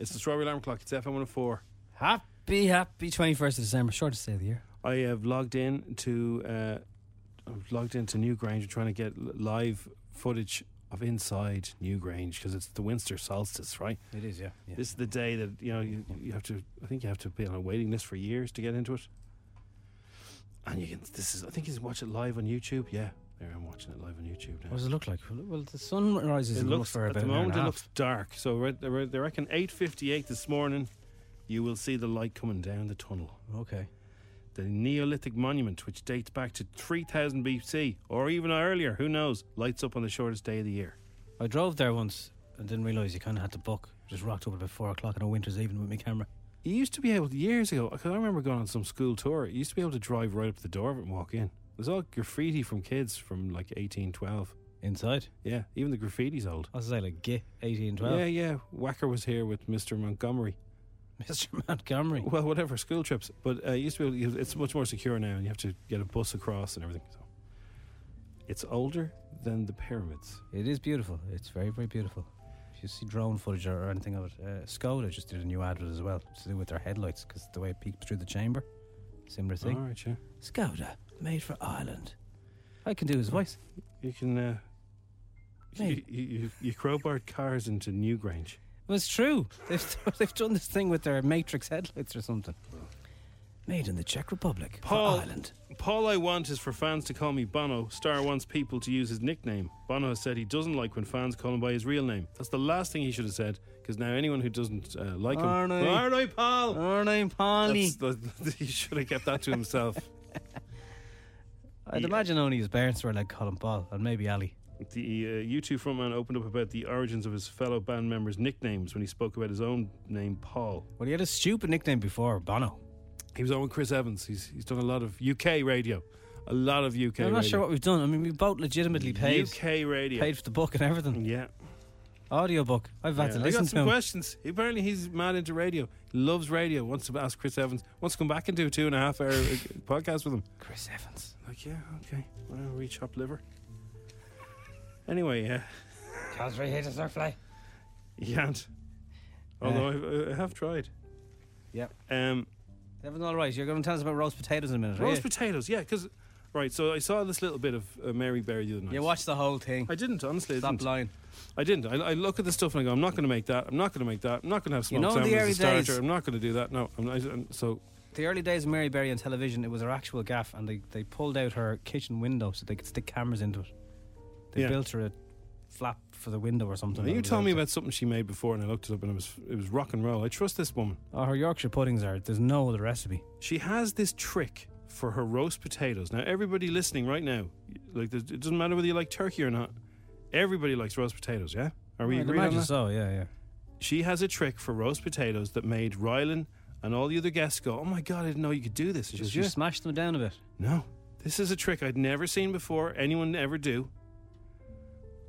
It's the Strawberry Alarm Clock. It's FM 104. Happy, happy 21st of December. Shortest day of the year. I have logged in to uh, I've logged into Newgrange. trying to get live footage of inside Newgrange because it's the Winter solstice, right? It is, yeah. yeah. This is the day that you know you, you have to. I think you have to be on a waiting list for years to get into it. And you can. This is. I think you can watch it live on YouTube. Yeah, there I'm watching it live on YouTube now. What does it look like? Well, well, the sun rises It in looks for at about the an hour moment. It looks dark. So right, they they reckon eight fifty eight this morning. You will see the light coming down the tunnel. Okay. The Neolithic monument, which dates back to 3000 BC or even earlier, who knows, lights up on the shortest day of the year. I drove there once and didn't realise you kind of had to book. Just rocked up at about 4 o'clock on a winter's evening with my camera. You used to be able, years ago, because I remember going on some school tour, you used to be able to drive right up to the door of it and walk in. Was all graffiti from kids from like 1812. Inside? Yeah, even the graffiti's old. I was say like gay, 18, 12. Yeah, yeah. Whacker was here with Mr. Montgomery. Mr. Montgomery. Well, whatever, school trips. But uh, used to be, able, it's much more secure now, and you have to get a bus across and everything. So It's older than the pyramids. It is beautiful. It's very, very beautiful. If you see drone footage or, or anything of it, uh, Skoda just did a new advert as well to do with their headlights because the way it peeks through the chamber. Similar thing. All right, yeah. Skoda, made for Ireland. I can do his voice. You can. Uh, you, Mate. you, you, you crowbarred cars into Newgrange. Well, it's true. They've, they've done this thing with their Matrix headlights or something. Made in the Czech Republic Paul, for Ireland. Paul, I want is for fans to call me Bono. Star wants people to use his nickname. Bono has said he doesn't like when fans call him by his real name. That's the last thing he should have said, because now anyone who doesn't uh, like him, Arnie. Arnie, Paul. Arnie Polly. That's the- he should have kept that to himself. I'd imagine only his parents were like Colin Paul and maybe Ali. The uh, U2 frontman opened up about the origins of his fellow band members' nicknames when he spoke about his own name, Paul. Well, he had a stupid nickname before, Bono. He was on with Chris Evans. He's he's done a lot of UK radio, a lot of UK. I'm not radio. sure what we've done. I mean, we both legitimately paid UK radio. paid for the book and everything. Yeah. Audio book. I've had Yeah, to I listen got some questions. Apparently, he's mad into radio. Loves radio. Wants to ask Chris Evans. Wants to come back and do a two and a half hour podcast with him. Chris Evans. Like, yeah, okay. Well, we chop liver. Anyway, yeah, Cosray hates a fly. you can't. Although I, I have tried. Yep. Um, Everything all right? You're going to tell us about roast potatoes in a minute, roast you? potatoes. Yeah, because right. So I saw this little bit of uh, Mary Berry the other night. You watched the whole thing. I didn't honestly. I Stop didn't. lying. I didn't. I, I look at the stuff and I go, I'm not going to make that. I'm not going to make that. I'm not going to have You smoked know, in the salmon as a starter. days- I'm not going to do that. No. I'm not, and so The early days of Mary Berry on television, it was her actual gaff, and they, they pulled out her kitchen window so they could stick cameras into it. They Yeah. built her a flap for the window or something. you that told me about something she made before, and I looked it up, and it was it was rock and roll. I trust this woman. Oh, her Yorkshire puddings are. There's no other recipe. She has this trick for her roast potatoes. Now, everybody listening right now, like it doesn't matter whether you like turkey or not. Everybody likes roast potatoes. Yeah, are we I'd agreed on imagine so. Yeah, yeah. She has a trick for roast potatoes that made Rylan and all the other guests go, "Oh my god, I didn't know you could do this." And she Did goes, you "Yeah." smash them down a bit? No, this is a trick I'd never seen before. Anyone ever do.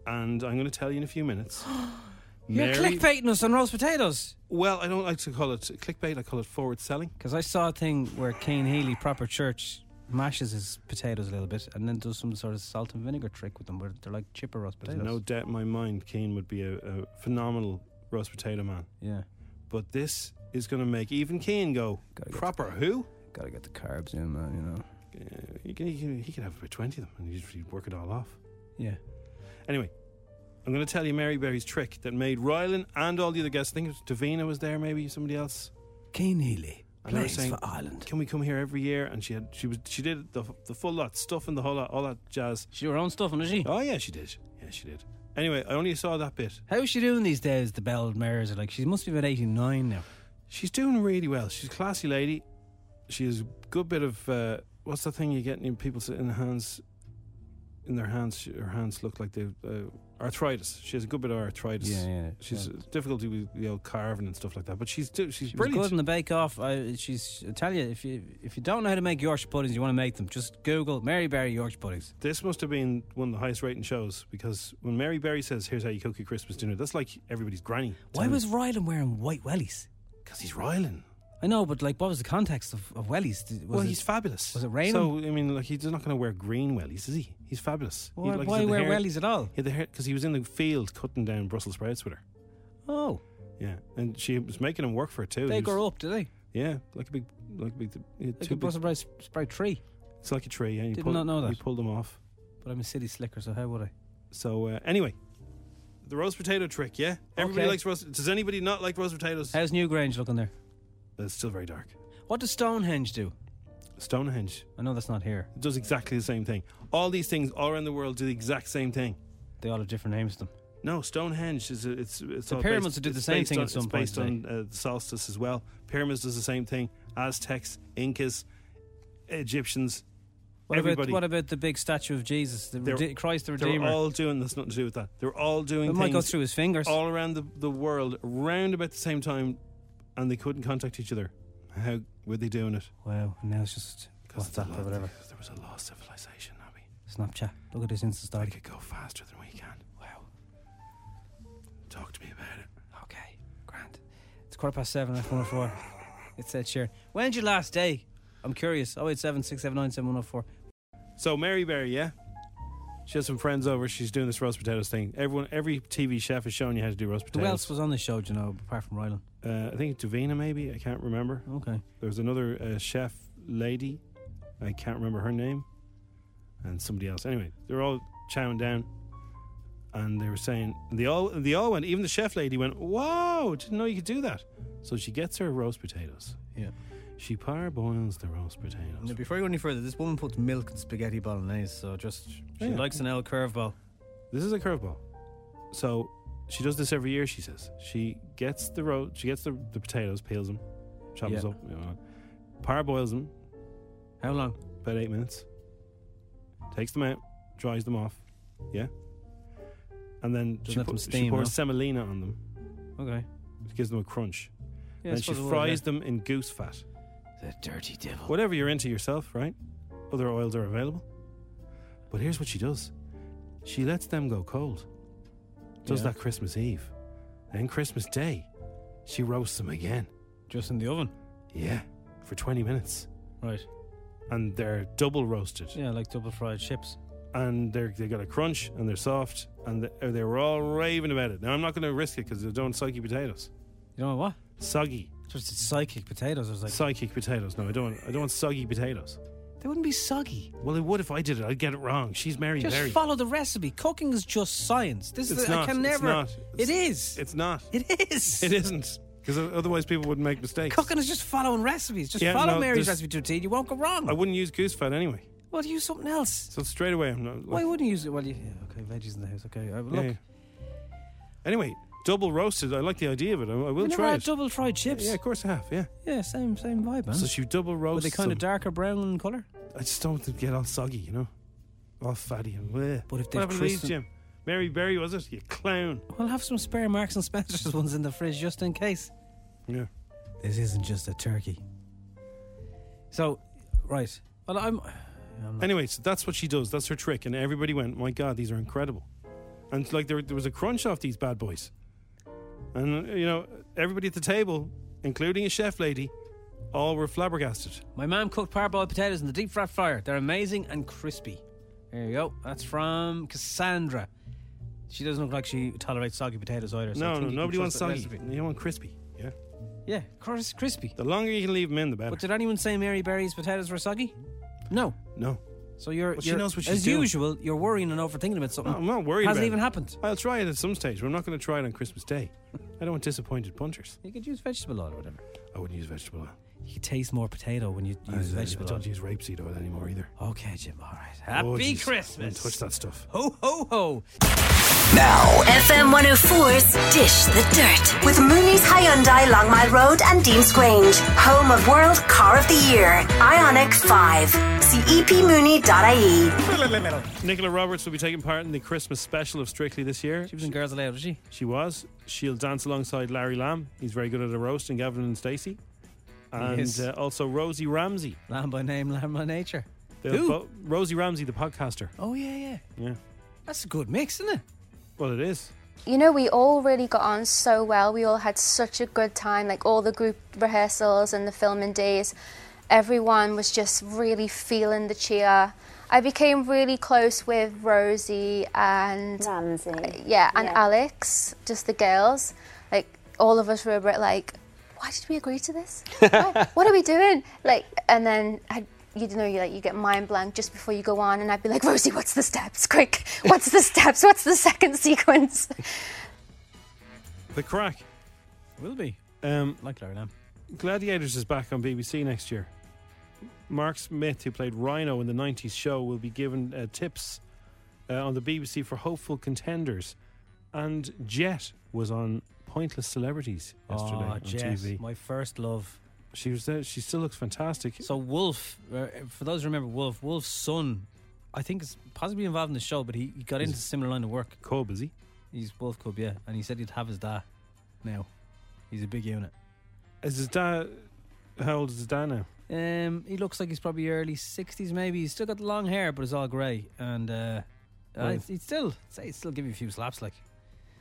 And I'm going to tell you in a few minutes. You're Mary- clickbaiting us on roast potatoes. Well, I don't like to call it clickbait. I call it forward selling. Because I saw a thing where Cian Healy, proper church, mashes his potatoes a little bit and then does some sort of salt and vinegar trick with them where they're like chipper roast There's potatoes. no doubt in my mind Kane would be a, a phenomenal roast potato man. yeah. But this is going to make even Cian go Gotta get proper. Who? Gotta get the carbs in, man, you know. Uh, he, can, he, can, he could have about 20 of them and he'd, he'd work it all off. Yeah. Anyway, I'm going to tell you Mary Berry's trick that made Rylan and all the other guests. I think it was Davina was there, maybe somebody else. Cian Healy And plays saying, for Ireland. Can we come here every year? And she had she was she did the the full lot, stuff and the whole lot, all that jazz. She her own stuff, isn't she? Oh yeah, she did. Yeah, she did. Anyway, I only saw that bit. How's she doing these days? The Belle Mares are like she must be about eighty nine now. She's doing really well. She's a classy lady. She has a good bit of uh, what's the thing you get in people sit in the hands, in their hands. Her hands look like they uh, arthritis. She has a good bit of arthritis. Yeah, yeah. She's yeah. uh, difficulty with you know carving and stuff like that. But she's do, she's She brilliant. good in the Bake Off. I, she's I tell you if you if you don't know how to make Yorkshire puddings, you want to make them. Just Google Mary Berry Yorkshire puddings. This must have been one of the highest rating shows because when Mary Berry says, "Here's how you cook your Christmas dinner," that's like everybody's granny. Why was Rylan wearing white wellies? Because he's Rylan. I know, but like, what was the context of, of wellies? Did- Was well, it- he's fabulous. was it raining? So I mean, like he's not going to wear green wellies, is he? He's fabulous. He- why, like, why wear wellies at all? He had the hair because he was in the field cutting down Brussels sprouts with her. Oh, Yeah, and she was making him work for it too. they He was- grow up, do they? Yeah, like a big, like a big. he had Like two a big- Brussels sprout, sprout tree. it's like a tree. Yeah, you Did pull, not know that. You pulled them off. But I'm a city slicker, so how would I? So uh, anyway, the roast potato trick. Yeah, everybody Okay. likes roast. Does anybody not like roast potatoes? How's Newgrange looking there? It's still very dark. What does Stonehenge do? Stonehenge I know that's not here. It does exactly the same thing. All these things all around the world do the exact same thing. They all have different names to them. No, Stonehenge is a, it's it's The all pyramids based, the it's same based thing on, at some it's point based on uh, the solstice as well. Pyramids does the same thing. Aztecs, Incas, Egyptians, What everybody. about what about the big statue of Jesus, the Rede- Christ the Redeemer? they're all doing. That's nothing to do with that. They're all doing it might go through his fingers. all around the, the world, around about the same time, and they couldn't contact each other. How were they doing it? wow, and now it's just Because WhatsApp or whatever. There was a lost civilization, Abby. Snapchat. Look at this Insta They story. could go faster than we can. Wow. Talk to me about it. Okay, grand. It's quarter past seven. Hundred oh four. It's Ed Sheeran. When's your last day? I'm curious. Oh eight seven six seven nine seven one zero four. So Mary Berry, yeah, she has some friends over. She's doing this roast potatoes thing. Everyone, every TV chef is showing you how to do roast potatoes. Who else was on the show? Do you know, apart from Rylan? Uh, I think Davina, maybe I can't remember. Okay. There was another uh, chef lady, I can't remember her name, and somebody else. Anyway, they were all chowing down, and they were saying they all they all went. Even the chef lady went, "Wow, didn't know you could do that." So she gets her roast potatoes. Yeah. She parboils the roast potatoes. Now, before you go any further, this woman puts milk in spaghetti bolognese, so just she Yeah. likes an L curveball. This is a curveball. So she does this every year. She says she gets the ro- she gets the, the potatoes, peels them, chops Yeah. up, you know, parboils them How long? about eight minutes, takes them out, dries them off, yeah, and then Doesn't she, let them she pours no? semolina on them. Okay. It gives them a crunch. Yeah, then she fries them in goose fat. The dirty devil. Whatever you're into yourself, right? Other oils are available. But here's what she does. She lets them go cold. Does Yeah. that Christmas Eve. Then Christmas Day, she roasts them again. Just in the oven. Yeah, for 20 minutes. Right. And they're double roasted. Yeah, like double fried chips. And they're, they got a crunch and they're soft. And they, they were all raving about it. Now, I'm not going to risk it because they're doing soggy potatoes. You know what? Soggy. Just it's psychic potatoes. I was like, Psychic potatoes. No, I don't, want, I don't want soggy potatoes. they wouldn't be soggy. Well, it would if I did it. I'd get it wrong. She's Mary Just Berry. follow the recipe. Cooking is just science. This It's is not. I can It's never. not. It is. It's not. It is. It isn't. Because otherwise people wouldn't make mistakes. Cooking is just following recipes. Just Yeah, follow no, Mary's there's- recipe to a T. You won't go wrong. I wouldn't use goose fat anyway. well, use something else. So straight away, I'm not. Why wouldn't you use it? Well, you, yeah, okay, veggies in the house. Okay, uh, Yeah, look. yeah. Anyway, double roasted. I like the idea of it. I, I will You never try had it. double fried chips. Yeah, of course I have. Yeah. Yeah, same same vibe, man. So she double Were roasts. they kind of them. darker brown in colour? I just don't want them to get all soggy, you know, all fatty and bleh. But if they've happened to these, christened- Jim? Mary Berry was it? You clown. We'll have some spare Marks and Spencer's ones in the fridge just in case. Yeah. This isn't just a turkey. So, right. Well, I'm. I'm not- Anyway, so that's what she does. That's her trick, and everybody went, "My God, these are incredible!" And like there, there was a crunch off these bad boys, and you know everybody at the table, including a chef lady, all were flabbergasted. My mum cooked parboiled potatoes in the deep fat fryer. They're amazing and crispy. There you go. That's from Cassandra. She doesn't look like she tolerates soggy potatoes either. So no, no, nobody wants soggy. You want crispy. Yeah. Yeah, cris- crispy. The longer you can leave them in, the better. But did anyone say Mary Berry's potatoes were soggy? No. no. So you're, Well, she you're knows what she's as doing. usual. You're worrying and overthinking about something. No, I'm not worried Hasn't about even it. happened. I'll try it at some stage, but I'm not going to try it on Christmas Day. I don't want disappointed punters. You could use vegetable oil or whatever. I wouldn't use vegetable oil. You taste more potato when you use I- vegetable I oil. don't use rapeseed oil anymore either. Okay, Jim. All right. Oh, Happy Oh, jeez. Christmas. Don't touch that stuff. Ho ho ho. Now, FM 104's Dish the Dirt with Mooney's Hyundai Long Mile Road and Deansgrange. Home of World Car of the Year. Ioniq 5. See E Nicola Roberts will be taking part in the Christmas special of Strictly this year. She was in Girls Aloud, was she? She was. She'll dance alongside Larry Lamb. He's very good at a roast, and Gavin and Stacey. And Yes. uh, also Rosie Ramsey. Lamb by name, lamb by nature. The Who? bo- Rosie Ramsey, the podcaster. Oh yeah, yeah. Yeah. That's a good mix, isn't it? Well, it is. You know, we all really got on so well. We all had such a good time, like all the group rehearsals and the filming days. Everyone was just really feeling the cheer. I became really close with Rosie and Ramsey. yeah, and Yeah. Alex, just the girls. Like all of us were a bit like, why did we agree to this? Why- what are we doing? Like, and then I, you know, you like you get mind blank just before you go on, and I'd be like, Rosie, what's the steps? Quick, what's the steps? What's the second sequence? The crack. Will be. Um, Like Larry Lamb. Gladiators is back on BBC next year. Mark Smith, who played Rhino in the 90s show, will be given uh, tips uh, on the BBC for hopeful contenders. And Jet was on Pointless Celebrities yesterday oh, on Jess, TV. my first love. She was there. She still looks fantastic. So Wolf, uh, for those who remember Wolf, Wolf's son, I think is possibly involved in the show, but he, he got into a similar line of work. Cub, is he? He's Wolf Cub, yeah, and he said he'd have his dad. Now, he's a big unit. Is his dad? How old is his dad now? Um, he looks like he's probably early sixties, maybe. He's still got the long hair, but it's all grey, and uh, uh, he'd still say he'd still give you a few slaps, like.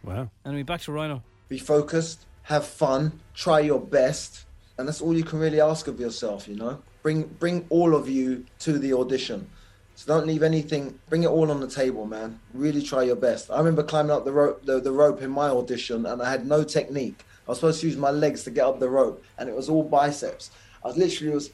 Wow. Anyway, back to Rhino. Be focused, have fun, try your best, and that's all you can really ask of yourself. You know, bring bring all of you to the audition. So don't leave anything. Bring it all on the table, man. Really try your best. I remember climbing up the rope, the, the rope in my audition, and I had no technique. I was supposed to use my legs to get up the rope, and it was all biceps. I was literally was.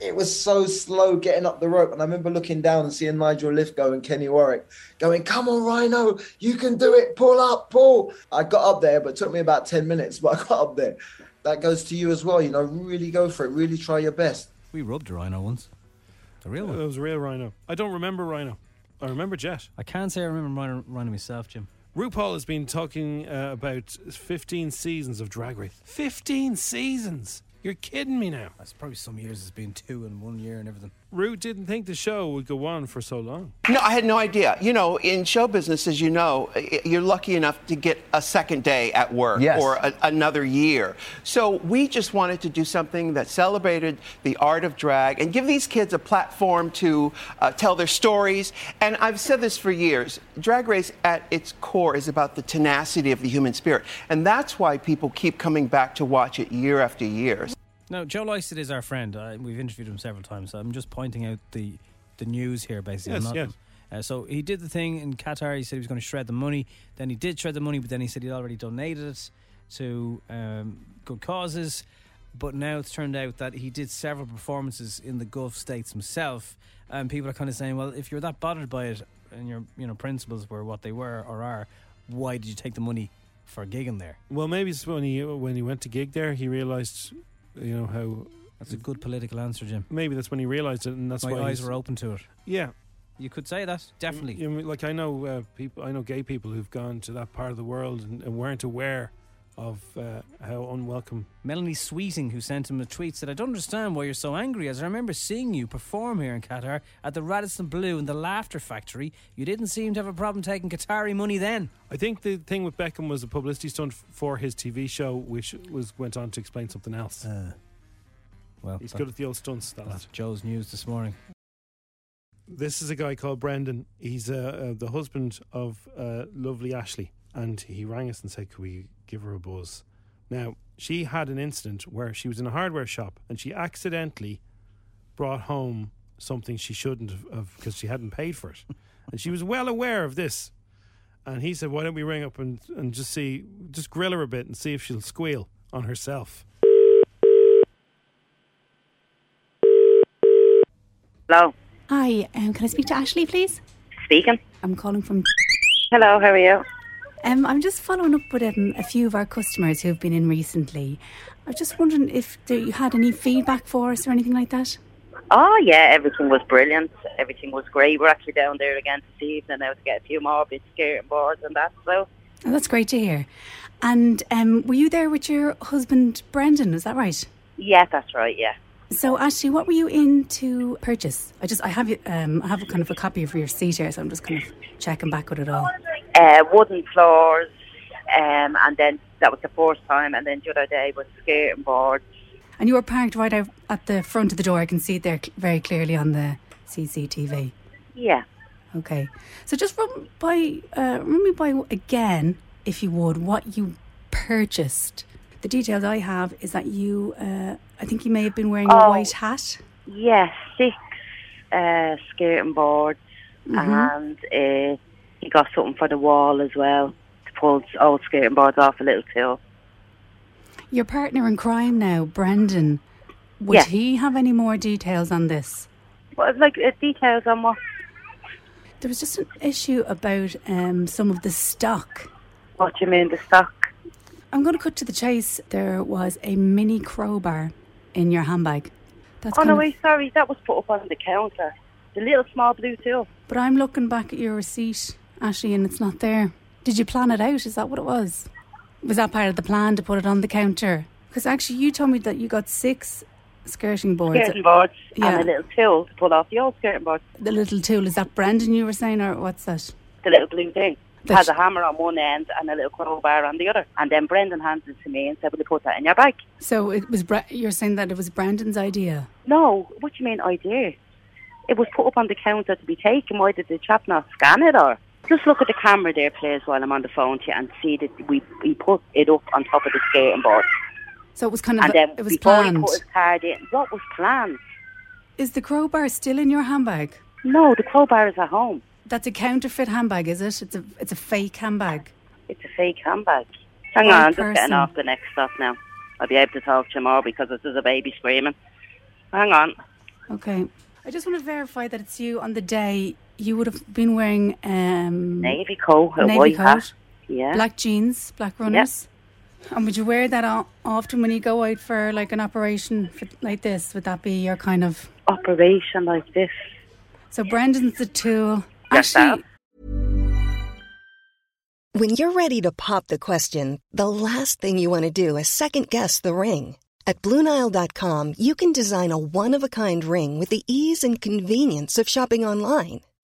It was so slow getting up the rope, and I remember looking down and seeing Nigel Lythgoe and Kenny Warwick going, "Come on, Rhino, you can do it! Pull up, pull!" I got up there, but it took me about ten minutes, but I got up there. That goes to you as well. You know, really go for it. Really try your best. We rubbed a Rhino once. The real That one. was a real Rhino. I don't remember Rhino. I remember Jet. I can't say I remember Rhino, Rhino myself, Jim. RuPaul has been talking uh, about 15 seasons of Drag Race. 15 seasons? You're kidding me now. That's probably some years it's been two in one year and everything. Ru didn't think the show would go on for so long. No, I had no idea. You know, in show business, as you know, you're lucky enough to get a second day at work Yes. or a, another year. So we just wanted to do something that celebrated the art of drag and give these kids a platform to uh, tell their stories. And I've said this for years Drag Race at its core is about the tenacity of the human spirit. And that's why people keep coming back to watch it year after year. Now, Joe Lycett is our friend. Uh, we've interviewed him several times. So I'm just pointing out the the news here, basically. Yes, I'm yes. Uh, so he did the thing in Qatar. He said he was going to shred the money. Then he did shred the money, but then he said he'd already donated it to um, good causes. But now it's turned out that he did several performances in the Gulf states himself, and people are kind of saying, "Well, if you're that bothered by it, and your you know principles were what they were or are, why did you take the money for gigging there?" Well, maybe it's when he when he went to gig there, he realised, you know, how. That's a good political answer, Jim. Maybe that's when he realised it, and that's My why eyes were open to it. Yeah, You could say that, definitely. You know, like I know uh, people, I know gay people who've gone to that part of the world and, and weren't aware of uh, how unwelcome. Melanie Sweeting, who sent him a tweet, said, I don't understand why you're so angry, as I remember seeing you perform here in Qatar at the Radisson Blu in the Laughter Factory. You didn't seem to have a problem taking Qatari money then. I think the thing with Beckham was a publicity stunt for his TV show, which was went on to explain something else. Well, He's good at the old stunts. That that's Joe's news this morning. This is a guy called Brendan. He's uh, uh, the husband of uh, lovely Ashley, and he rang us and said, "Could we give her a buzz?" Now she had an incident where she was in a hardware shop and she accidentally brought home something she shouldn't have because she hadn't paid for it, and she was well aware of this. And he said, "Why don't we ring up and, and just see, just grill her a bit and see if she'll squeal on herself." Hello. Hi, um, can I speak to Ashley, please? Speaking. I'm calling from. Hello, how are you? Um, I'm just following up with um, a few of our customers who've been in recently. I was just wondering if there, you had any feedback for us or anything like that. Oh yeah, everything was brilliant. Everything was great. We're actually down there again this evening now to get a few more bits skirting boards and that. So Oh, that's great to hear. And um, were you there with your husband, Brendan? Is that right? yeah, that's right. Yeah. So, Ashley, what were you in to purchase? I just, I have um, I have a kind of a copy of your seat here, so I'm just kind of checking back with it all. Uh, wooden floors, um, and then that was the first time, and then the other day was skirting boards. And you were parked right out at the front of the door. I can see it there very clearly on the CCTV. Yeah. Okay. So just run by, uh, run me by again, if you would, what you purchased. The details I have is that you, uh, I think you may have been wearing a Oh. white hat. Yeah, six uh, skirting boards, Mhm. and uh, he got something for the wall as well to pull old skating boards off a little too. Your partner in crime now, Brendan. Would Yeah. he have any more details on this? What, like uh, details on what? There was just an issue about um, some of the stock. What do you mean the stock? I'm going to cut to the chase. There was a mini crowbar in your handbag. That's oh no, wait, sorry, that was put up on the counter. The little small blue tool. But I'm looking back at your receipt, Ashley, and it's not there. Did you plan it out? Is that what it was? Was that part of the plan to put it on the counter? Because actually, you told me that you got six skirting boards. Skirting boards Yeah. and a little tool to pull off the old skirting board. The little tool, is that Brendan you were saying, or what's that? The little blue thing. It That's- has a hammer on one end and a little crowbar on the other. And then Brendan handed it to me and said, Will you put that in your bag? So it was. Bre- you're saying that it was Brendan's idea. No, what do you mean idea? It was put up on the counter to be taken. Why did the chap not scan it or? Just look at the camera there, please, while I'm on the phone to you and see that we, we put it up on top of the skating board. So it was kind of. and then it was before planned. he put his card in, what was planned? Is the crowbar still in your handbag? No, the crowbar is at home. That's a counterfeit handbag, is it? It's a it's a fake handbag. It's a fake handbag. Hang One on, I'm just getting off the next stop now. I'll be able to talk to you more because this is a baby screaming. Hang on. Okay. I just want to verify that it's you on the day you would have been wearing um Navy coat, a navy white coat, hat. Yeah. black jeans, black runners. And would you wear that often when you go out for like an operation for, like this? Would that be your kind of Operation like this. so? Brendan's the tool. Yes, Actually, When you're ready to pop the question, the last thing you want to do is second guess the ring. At Bluenile.com, you can design a one of a kind ring with the ease and convenience of shopping online.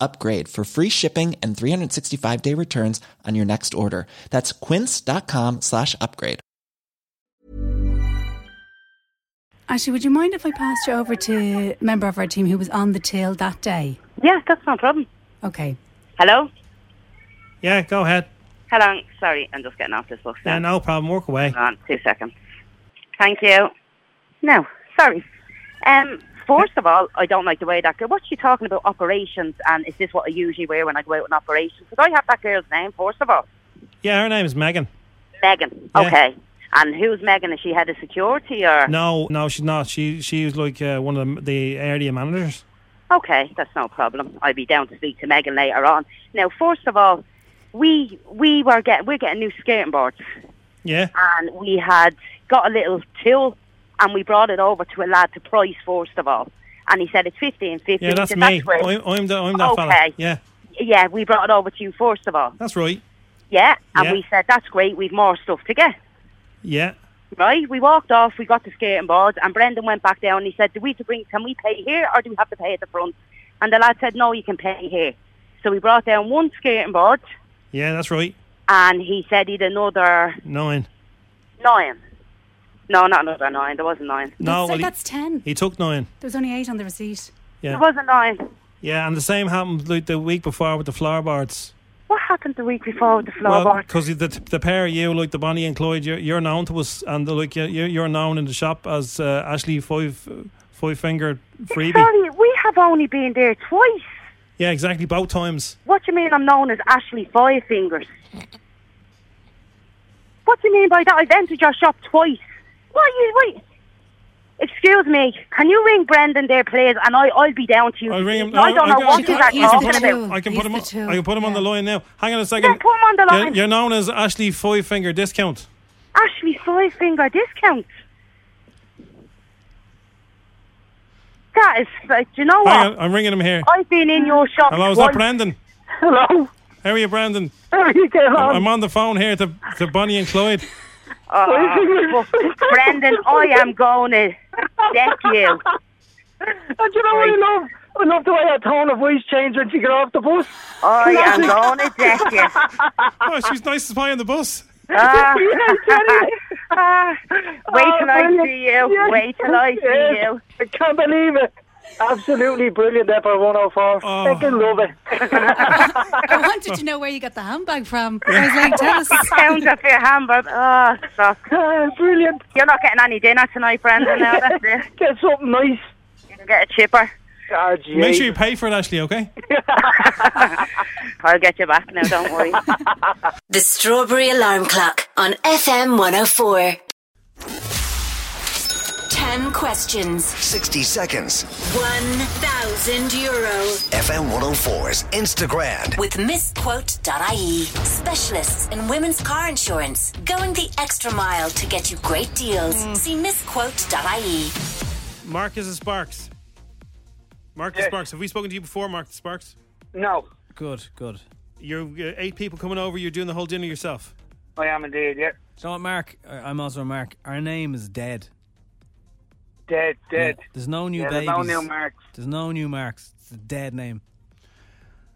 upgrade for free shipping and 365 day returns on your next order. That's quince.com slash upgrade. Ashley, would you mind if I passed you over to a member of our team who was on the till that day? Yeah, that's no problem. Okay. Hello? Yeah, go ahead. Hello. Sorry, I'm just getting off this bus Yeah, no problem. Work away. Hang on, two seconds. Thank you. No, sorry. Um, first of all, I don't like the way that girl. What's she talking about operations? And is this what I usually wear when I go out on operations? Could I have that girl's name first of all? Yeah, her name is Megan. Megan. Yeah. Okay. And who's Megan? Is she head of security or? No, no, she's not. She she's like uh, one of the, the area managers. Okay, that's no problem. I'll be down to speak to Megan later on. Now, first of all, we we were getting we're getting new skating boards, Yeah. and we had got a little tool, and we brought it over to a lad to price first of all, and he said it's fifteen fifty. Yeah, that's me. I'm, I'm, the, I'm that fella. Okay. Yeah, Yeah, we brought it over to you first of all. that's right. Yeah, and Yeah. we said that's great. We've more stuff to get. Yeah. Right, we walked off. We got the skating board, and Brendan went back down. and He said, "Do we to bring? Can we pay here, or do we have to pay at the front?" And the lad said, "No, you can pay here." So we brought down one skating board, Yeah, that's right. and he said he'd another Nine. nine. No, not another nine. There wasn't nine. No, that's, well, he- that's ten. He took nine. There was only eight on the receipt. Yeah. There wasn't nine. Yeah, and the same happened like the week before with the floorboards. What happened the week before with the Well, floorboard? because the, the pair of you, like the Bonnie and Clyde, you're, you're known to us, and uh, like you're, you're known in the shop as uh, Ashley Five Five Finger Freebie. Sorry, we have only been there twice. Yeah, exactly, both times. What do you mean I'm known as Ashley Five Fingers? What do you mean by that? I've entered your shop twice. What you wait? Excuse me, can you ring Brendan there, please? And I, I'll be down to you. I'll ring him. I don't know I, what I, you're I, I, talking about. I can put him. On, I can put him on the line now. Hang on a second. Yeah, put him on the You're, line. you're known as Ashley Five Finger Discount. Ashley Five Finger discount. That is, like, do you know what? Hang on, I'm ringing him here. I've been in your shop. Hello, is that twice. Brandon? Hello. How are you, Brandon? How are you getting on? I'm on the phone here to, to Bonnie and Clyde. Oh, Brendan, I am going to deck you. And you know what I love? I love the way her tone of voice changed when she got off the bus. I am going to deck you. Oh, she's nice to pie on the bus. Ah. Ah. Wait Oh, till I brilliant. see you. Yeah. Wait till I see Yeah. you. I can't believe it. Absolutely brilliant there for 104. Oh. Fucking love it. I wanted to know where you got the handbag from. I was like, tell us. Pounds off your hamburger. Oh, stop. brilliant. You're not getting any dinner tonight, Brendan. Now that's it. Get something nice. You can get a chipper. Oh, Make sure you pay for it, Ashley, okay? I'll get you back now. Don't worry. The Strawberry Alarm Clock on FM 104. 10 questions. 60 seconds. 1,000 euro. FM 104's Instagram. With misquote.ie. Specialists in women's car insurance. Going the extra mile to get you great deals. See misquote.ie. Marcus and Sparks. Marcus Sparks. Have we spoken to you before, Marcus Sparks? No, Good, good. You're uh, eight people coming over. You're doing the whole dinner yourself. I am indeed, yeah. So Mark? I'm also Mark. Our name is dead. Dead, dead. Yeah, There's no new Yeah, there's no new marks. There's no new marks. It's a dead name.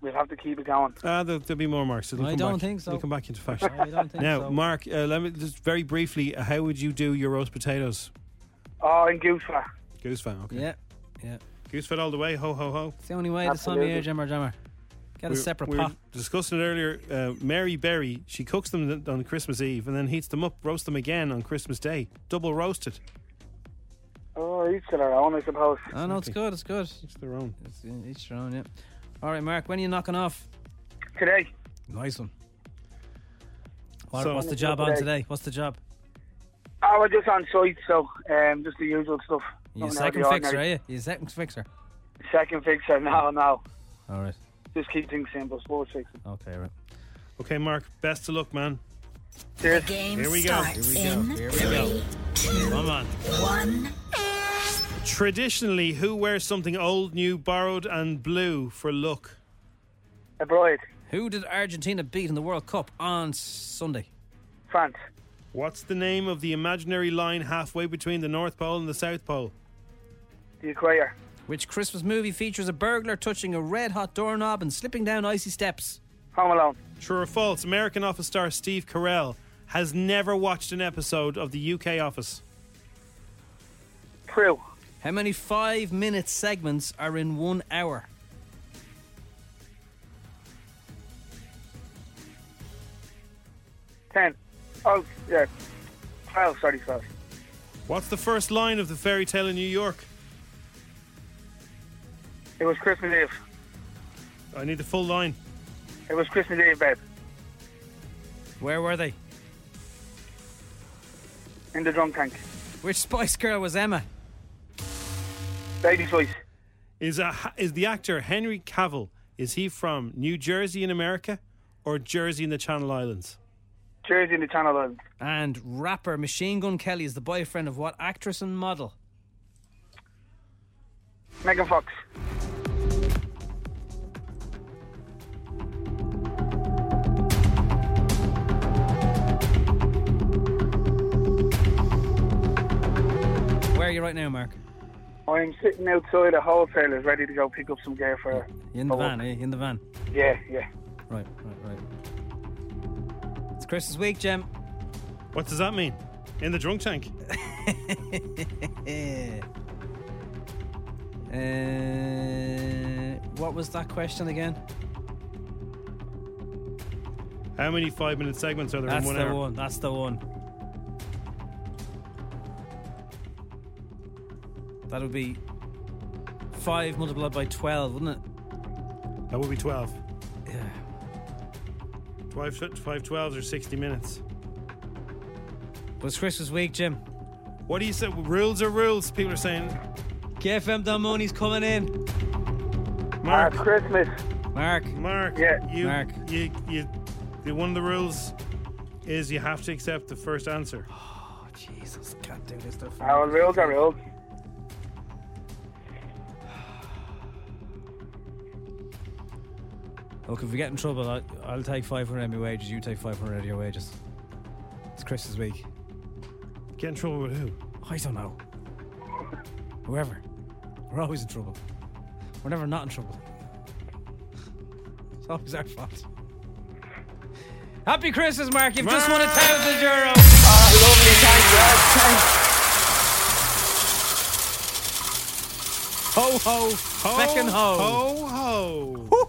We'll have to keep it going. Ah, there'll, there'll be more marks. It'll I come don't back. think so. It'll come back into fashion. I don't think now, so. Mark, uh, let me just very briefly. uh, How would you do your roast potatoes? Oh, in goose fat. Goose fat. okay. Yeah, yeah. Goose fat all the way. Ho ho ho. It's the only way this time of year, Absolutely. Jammer Jammer. Get a We were- separate we were pot. discussing it earlier. Uh, Mary Berry, she cooks them on Christmas Eve and then heats them up, roasts them again on Christmas Day, double roasted. Oh, each to their own, I suppose. Oh no, it's good. It's good. It's their own. It's each their own. Yeah. All right, Mark. When are you knocking off? Today. Nice one. What, So- what's the job on today? What's the job? Oh, we're just on site, so um, just the usual stuff. You a Nothing out of second the fixer, ordinary. are you? You a second fixer? Second fixer, no, no. All right. Just keep things simple, sports fixing. Okay, right. Okay, Mark, best of luck, man. Cheers. Game Here we go. starts Here we go. in Here we go. three, Come on. one. Traditionally, who wears something old, new, borrowed, and blue for luck? A bride. Who did Argentina beat in the World Cup on Sunday? France. What's the name of the imaginary line halfway between the North Pole and the South Pole? The equator. Which Christmas movie features a burglar touching a red hot doorknob and slipping down icy steps? Home Alone. True or false? American Office star Steve Carell has never watched an episode of the UK Office. True. How many five minute segments are in one hour? Ten. Oh, yeah. Twelve, sorry, twelve. What's the first line of the fairy tale in New York? It was Christmas Eve. I need the full line. It was Christmas Eve, babe. Where were they? In the drum tank. Which Spice Girl was Emma? Baby Spice. Is a is the actor Henry Cavill? Is he from New Jersey in America or Jersey in the Channel Islands? Jersey in the Channel Islands. And rapper Machine Gun Kelly is the boyfriend of what actress and model? Megan Fox. Where are you right now, Mark? I'm sitting outside a wholesaler's ready to go pick up some gear for. You in the van, eh? In the van. Yeah, yeah. Right, right, right. It's Christmas week, Jim. What does that mean? In the drunk tank? Uh, what was that question again? How many five minute segments are there That's in one the hour? one. That's the one. That would be five multiplied by twelve, wouldn't it? That would be 12. Yeah. Five, five 12s are 60 minutes. But it's Christmas week, Jim. What do you say? Rules are rules. People are saying. KFM Don Money's coming in. Mark. Christmas. Mark. Mark. Yeah. You, Mark. You, you, the, one of the rules is you have to accept the first answer. Oh, Jesus. Can't do this stuff. Our rules are rules. Look, if we get in trouble, I'll, I'll take 500 of my wages, you take 500 of your wages. It's Christmas week. Get in trouble with who? I don't know. Whoever. We're always in trouble. We're never not in trouble. It's always our fault. Happy Christmas, Mark. You've just won a thousand euro. Ah, lovely, thanks, Ho, ho, feckin' ho. Ho, ho.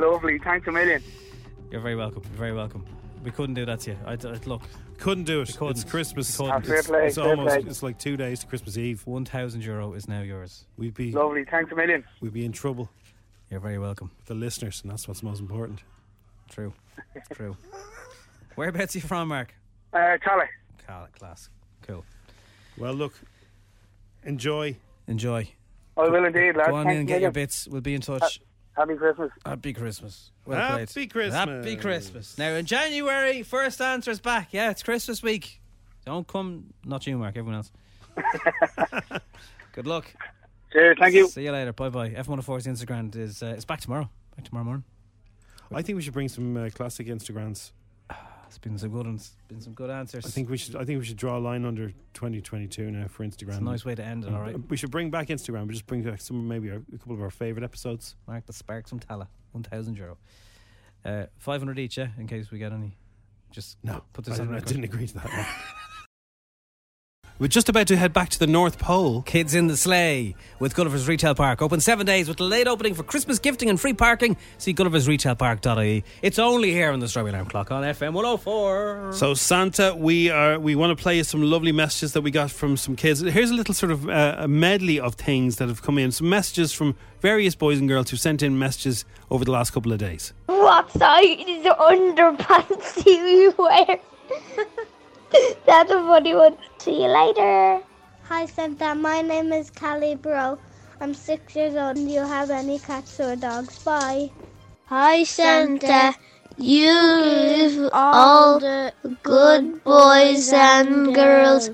Lovely, thanks a million. You're very welcome. You're very welcome. We couldn't do that to you. I, I- look, Couldn't do it. couldn't. It's Christmas. Couldn't. Fair It's, play, it's fair almost. play. It's like two days to Christmas Eve. 1,000 euro is now yours. We'd be. Lovely, thanks a million. We'd be in trouble. You're very welcome. The listeners, and that's what's most important. True. True. Whereabouts are you from, Mark? Uh, Charlie. Cal- class. Cool. Well, look. Enjoy. Enjoy. I will indeed, lads. Go on thanks in and a get your million. bits. We'll be in touch. Happy Christmas. Happy Christmas. Well Happy played. Christmas. Happy Christmas. Now in January, first answer's back. Yeah, it's Christmas week. Don't come. Not you, Mark. Everyone else. Good luck. Cheers, thank you. See you later. Bye bye. F104's Instagram is uh, it's back tomorrow. Back tomorrow morning. I think we should bring some uh, classic Instagrams. It's been some good ones. Been some good answers. I think we should. I think we should draw a line under 2022 now for Instagram. it's a nice way to end it. All right, We should bring back Instagram. We just bring back some, maybe our, a couple of our favorite episodes. Mark the Sparks from Tallaght. One thousand euro. Uh, Five hundred each, yeah, in case we get any. Just No, put this I, on didn't, I didn't agree to that. no. We're just about to head back to the North Pole. Kids in the Sleigh with Gulliver's Retail Park. Open seven days with the late opening for Christmas gifting and free parking. See Gulliver's Retail gulliversretailpark.ie. It's only here on the Strawberry Alarm Clock on FM 104. So Santa, we are we want to play you some lovely messages that we got from some kids. Here's a little sort of uh, a medley of things that have come in. Some messages from various boys and girls who sent in messages over the last couple of days. What size underpants do you wear? That's a funny one. See you later. Hi, Santa. My name is Callie Bro. I'm six years old. Do you have any cats or dogs? Bye. Hi, Santa. You give all the good boys and girls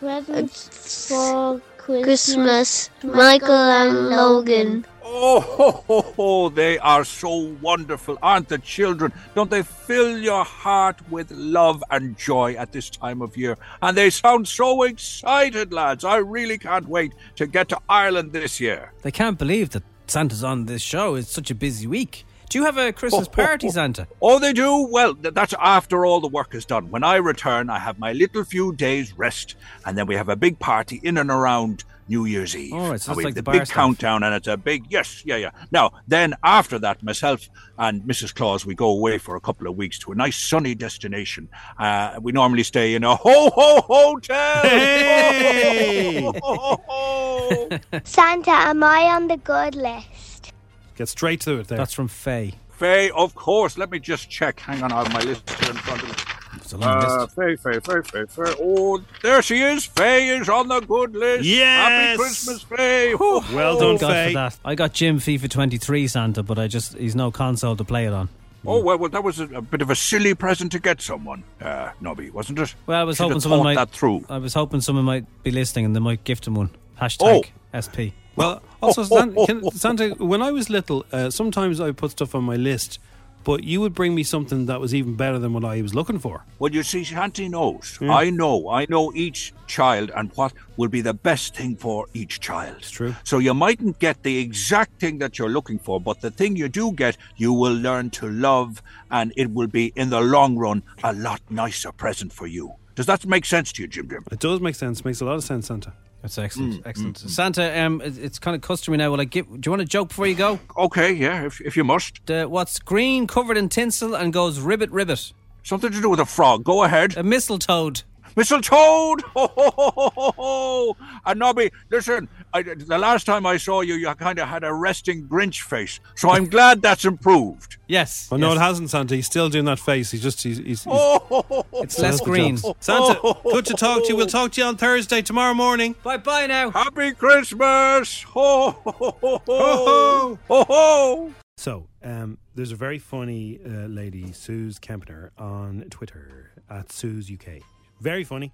presents for Christmas. Michael and Logan. Oh, ho, ho, ho, they are so wonderful, aren't the children? Don't they fill your heart with love and joy at this time of year? And they sound so excited, lads. I really can't wait to get to Ireland this year. They can't believe that Santa's on this show. It's such a busy week. Do you have a Christmas oh, party, Santa? Oh, they do? Well, that's after all the work is done. When I return, I have my little few days rest, and then we have a big party in and around New Year's Eve. Oh, so and it's we like the the big stuff. countdown, and it's a big yes, yeah, yeah. Now, then after that, myself and Mrs. Claus, we go away for a couple of weeks to a nice sunny destination. Uh, we normally stay in a ho ho hotel. Hey! Santa, am I on the good list? Get straight to it there. That's from Faye. Faye, of course. Let me just check. Hang on, I have my list here in front of me. It's a long Uh, list. Faye, Faye, Faye, Faye, Faye. Oh, there she is. Faye is on the good list. Yes! Happy Christmas, Faye. Well done, God Faye. for that. I got Jim FIFA 23 Santa, but I just he's no console to play it on. Oh, well, well, that was a, a bit of a silly present to get someone, uh, Nobby, wasn't it? Well, I was Should hoping have someone might. that through. I was hoping someone might be listening and they might gift him one. Hashtag Oh. SP. Well, also, Santa, can, Santa, when I was little, uh, sometimes I put stuff on my list, but you would bring me something that was even better than what I was looking for. Well, you see, Santa knows. Yeah. I know. I know each child and what will be the best thing for each child. It's true. So you mightn't get the exact thing that you're looking for, but the thing you do get, you will learn to love, and it will be, in the long run, a lot nicer present for you. Does that make sense to you, Jim Jim? It does make sense. Makes a lot of sense, Santa. That's excellent. Mm, excellent. Santa, um, it's kind of customary now. Will I give? Do you want a joke before you go? Okay, yeah, if, if you must. Uh, what's green, covered in tinsel, and goes ribbit ribbit? Something to do with a frog. Go ahead. A mistletoe. Mistletoe! Ho, ho, ho, ho, ho, ho. And Nobby, listen, I, the last time I saw you, you kind of had a resting Grinch face. So I'm glad that's improved. Yes. Oh, no, yes. it hasn't, Santa. He's still doing that face. He's just, he's. he's, he's Oh, It's less green. Santa, good to talk to you. We'll talk to you on Thursday, tomorrow morning. Bye bye now. Happy Christmas! Ho, ho, ho, ho, ho. Ho, ho, ho. So, um, there's a very funny uh, lady, Suze Kempner, on Twitter at Suze UK. Very funny.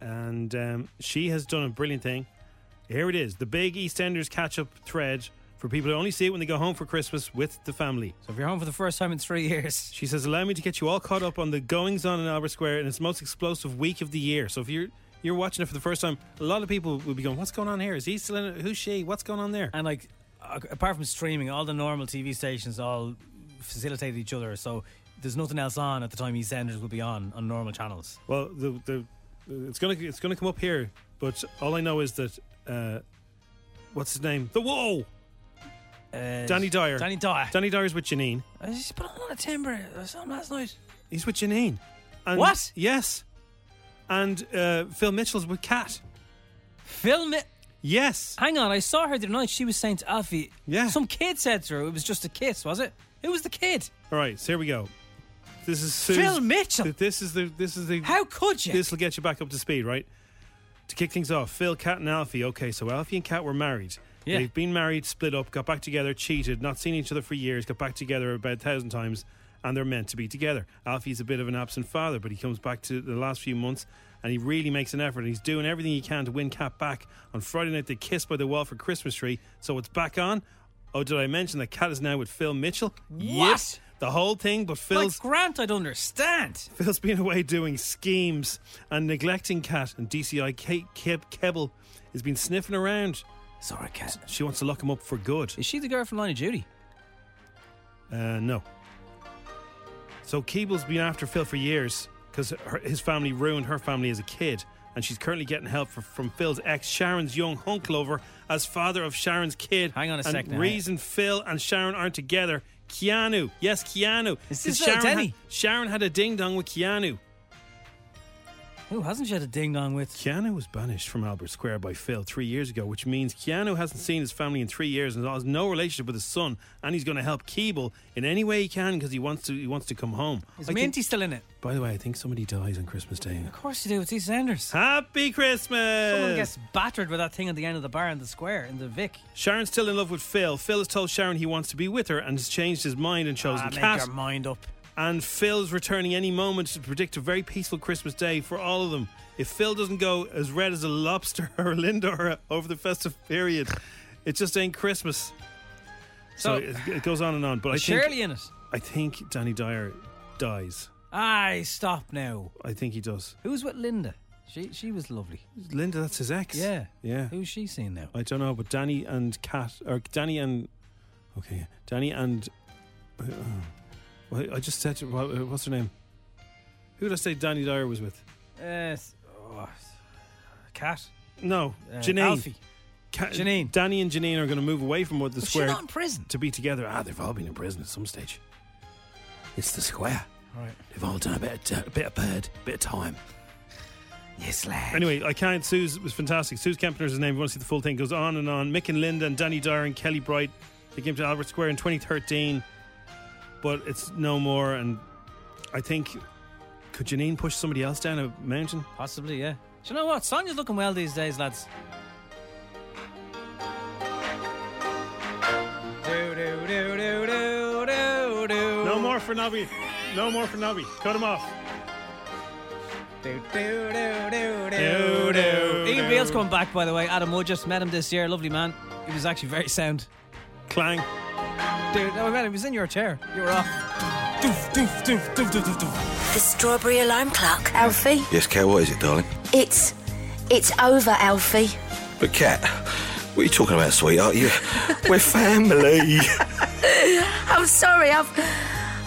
And um, she has done a brilliant thing. Here it is the big EastEnders catch up thread for people who only see it when they go home for Christmas with the family. So if you're home for the first time in three years, She says, Allow me to get you all caught up on the goings on in Albert Square in its most explosive week of the year. So if you're you're watching it for the first time, a lot of people will be going, What's going on here? Is he still in it? Who's she? What's going on there? and like apart from streaming, all the normal TV stations all facilitate each other. So there's nothing else on at the time EastEnders will be on on normal channels. Well, the, the it's gonna it's gonna come up here, but all I know is that uh, what's his name? The whoa, Uh, Danny Dyer. Danny Dyer. Danny Dyer's with Janine. I just put on a lot of timber or something last night. He's with Janine. And What? Yes. And uh, Phil Mitchell's with Kat. Film it. Yes. Hang on, I saw her the other night. She was saying to Alfie, Yeah. some kid said to her it was just a kiss, was it? Who was the kid? All right, so here we go. This is Suze- Phil Mitchell. This is the this is the How could you? This will get you back up to speed, right? To kick things off, Phil, Kat, and Alfie. Okay, so Alfie and Kat were married. Yeah. They've been married, split up, got back together, cheated, not seen each other for years, got back together about a thousand times, and they're meant to be together. Alfie's a bit of an absent father, but he comes back to the last few months and he really makes an effort. And he's doing everything he can to win Kat back. On Friday night, they kissed by the Walford Christmas tree, so it's back on. Oh, did I mention that Kat is now with Phil Mitchell? What? The whole thing, but Phil's Like Grant, I'd understand. Phil's been away doing schemes and neglecting Kat, and DCI Kate Keb- Keeble has been sniffing around. Sorry, Kat. She wants to lock him up for good. Is she the girl from Line of Duty? Uh, no. So Keeble's been after Phil for years because his family ruined her family as a kid, and she's currently getting help for, from Phil's ex, Sharon's young uncle over as father of Sharon's kid. Hang on a and sec now. Reason Phil and Sharon aren't together. Keanu, yes, Keanu. Is this Sharon, had, Sharon had a ding dong with Keanu. Who hasn't she had a ding dong with? Keanu was banished from Albert Square by Phil three years ago, which means Keanu hasn't seen his family in three years and has no relationship with his son, and he's going to help Keeble in any way he can because he wants to. He wants to come home. Is I think- Minty still in it? by the way, I think somebody dies on Christmas Day. Of course you do. It's EastEnders. Happy Christmas! Someone gets battered with that thing at the end of the bar in the square in the Vic. Sharon's still in love with Phil. Phil has told Sharon he wants to be with her and has changed his mind and chosen Ah, make Kat. your mind up. And Phil's returning any moment to predict a very peaceful Christmas day for all of them. If Phil doesn't go as red as a lobster or a Lindor over the festive period, it just ain't Christmas. So, So- it, it goes on and on. But I think Shirley in it? I think Danny Dyer dies. Aye, stop now. I think he does. Who's with Linda? She she was lovely. Linda, that's his ex. Yeah. yeah. Who's she seeing now? I don't know, but Danny and Kat, or Danny and okay, Danny and uh, well, I just said what- uh, what's her name? Who did I say Danny Dyer was with? Uh, oh, Kat. No, Uh, Janine. Alfie. Janine. Danny and Janine are going to move away from what the she square not in prison? to be together. Ah, they've all been in prison at some stage. It's the square. Right. They've all done a bit, of, a bit of bird, a bit of time. Yes, lad. Anyway, I can't. Sue's was fantastic. Suze Kempner's his name. If you want to see the full thing, goes on and on. Mick and Linda and Danny Dyer and Kelly Bright. They came to Albert Square in 2013, but it's no more. And I think Could Janine push somebody else down a mountain? Possibly, yeah. Do you know what? Sonia's looking well these days, lads. Do, do, do, do, do, do, do. No more for Nobby. No more for Nobby. Cut him off. Do, do, do, do, do, do. Ian Beale's coming back, by the way. Adam Woodyatt met him this year. Lovely man. He was actually very sound. Clang. Dude, no, man, he was in your chair. You were off. Doof, doof, doof, doof, doof, doof, doof. The strawberry alarm clock. Alfie, Yes, Kat, what is it, darling? it's it's over, Alfie. But, Kat, what are you talking about, sweetheart? You, we're family. I'm sorry, I've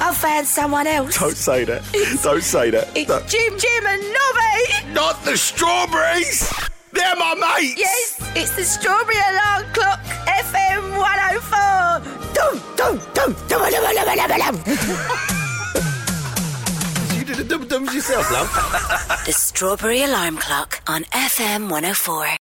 I've found someone else. Don't say that. Don't say that. It's Don't- Jim, Jim, and Nobby. Not the strawberries! They're my mates! Yes, it's the strawberry alarm clock. FM 104. Dum yourself, love. The strawberry alarm clock on FM 104.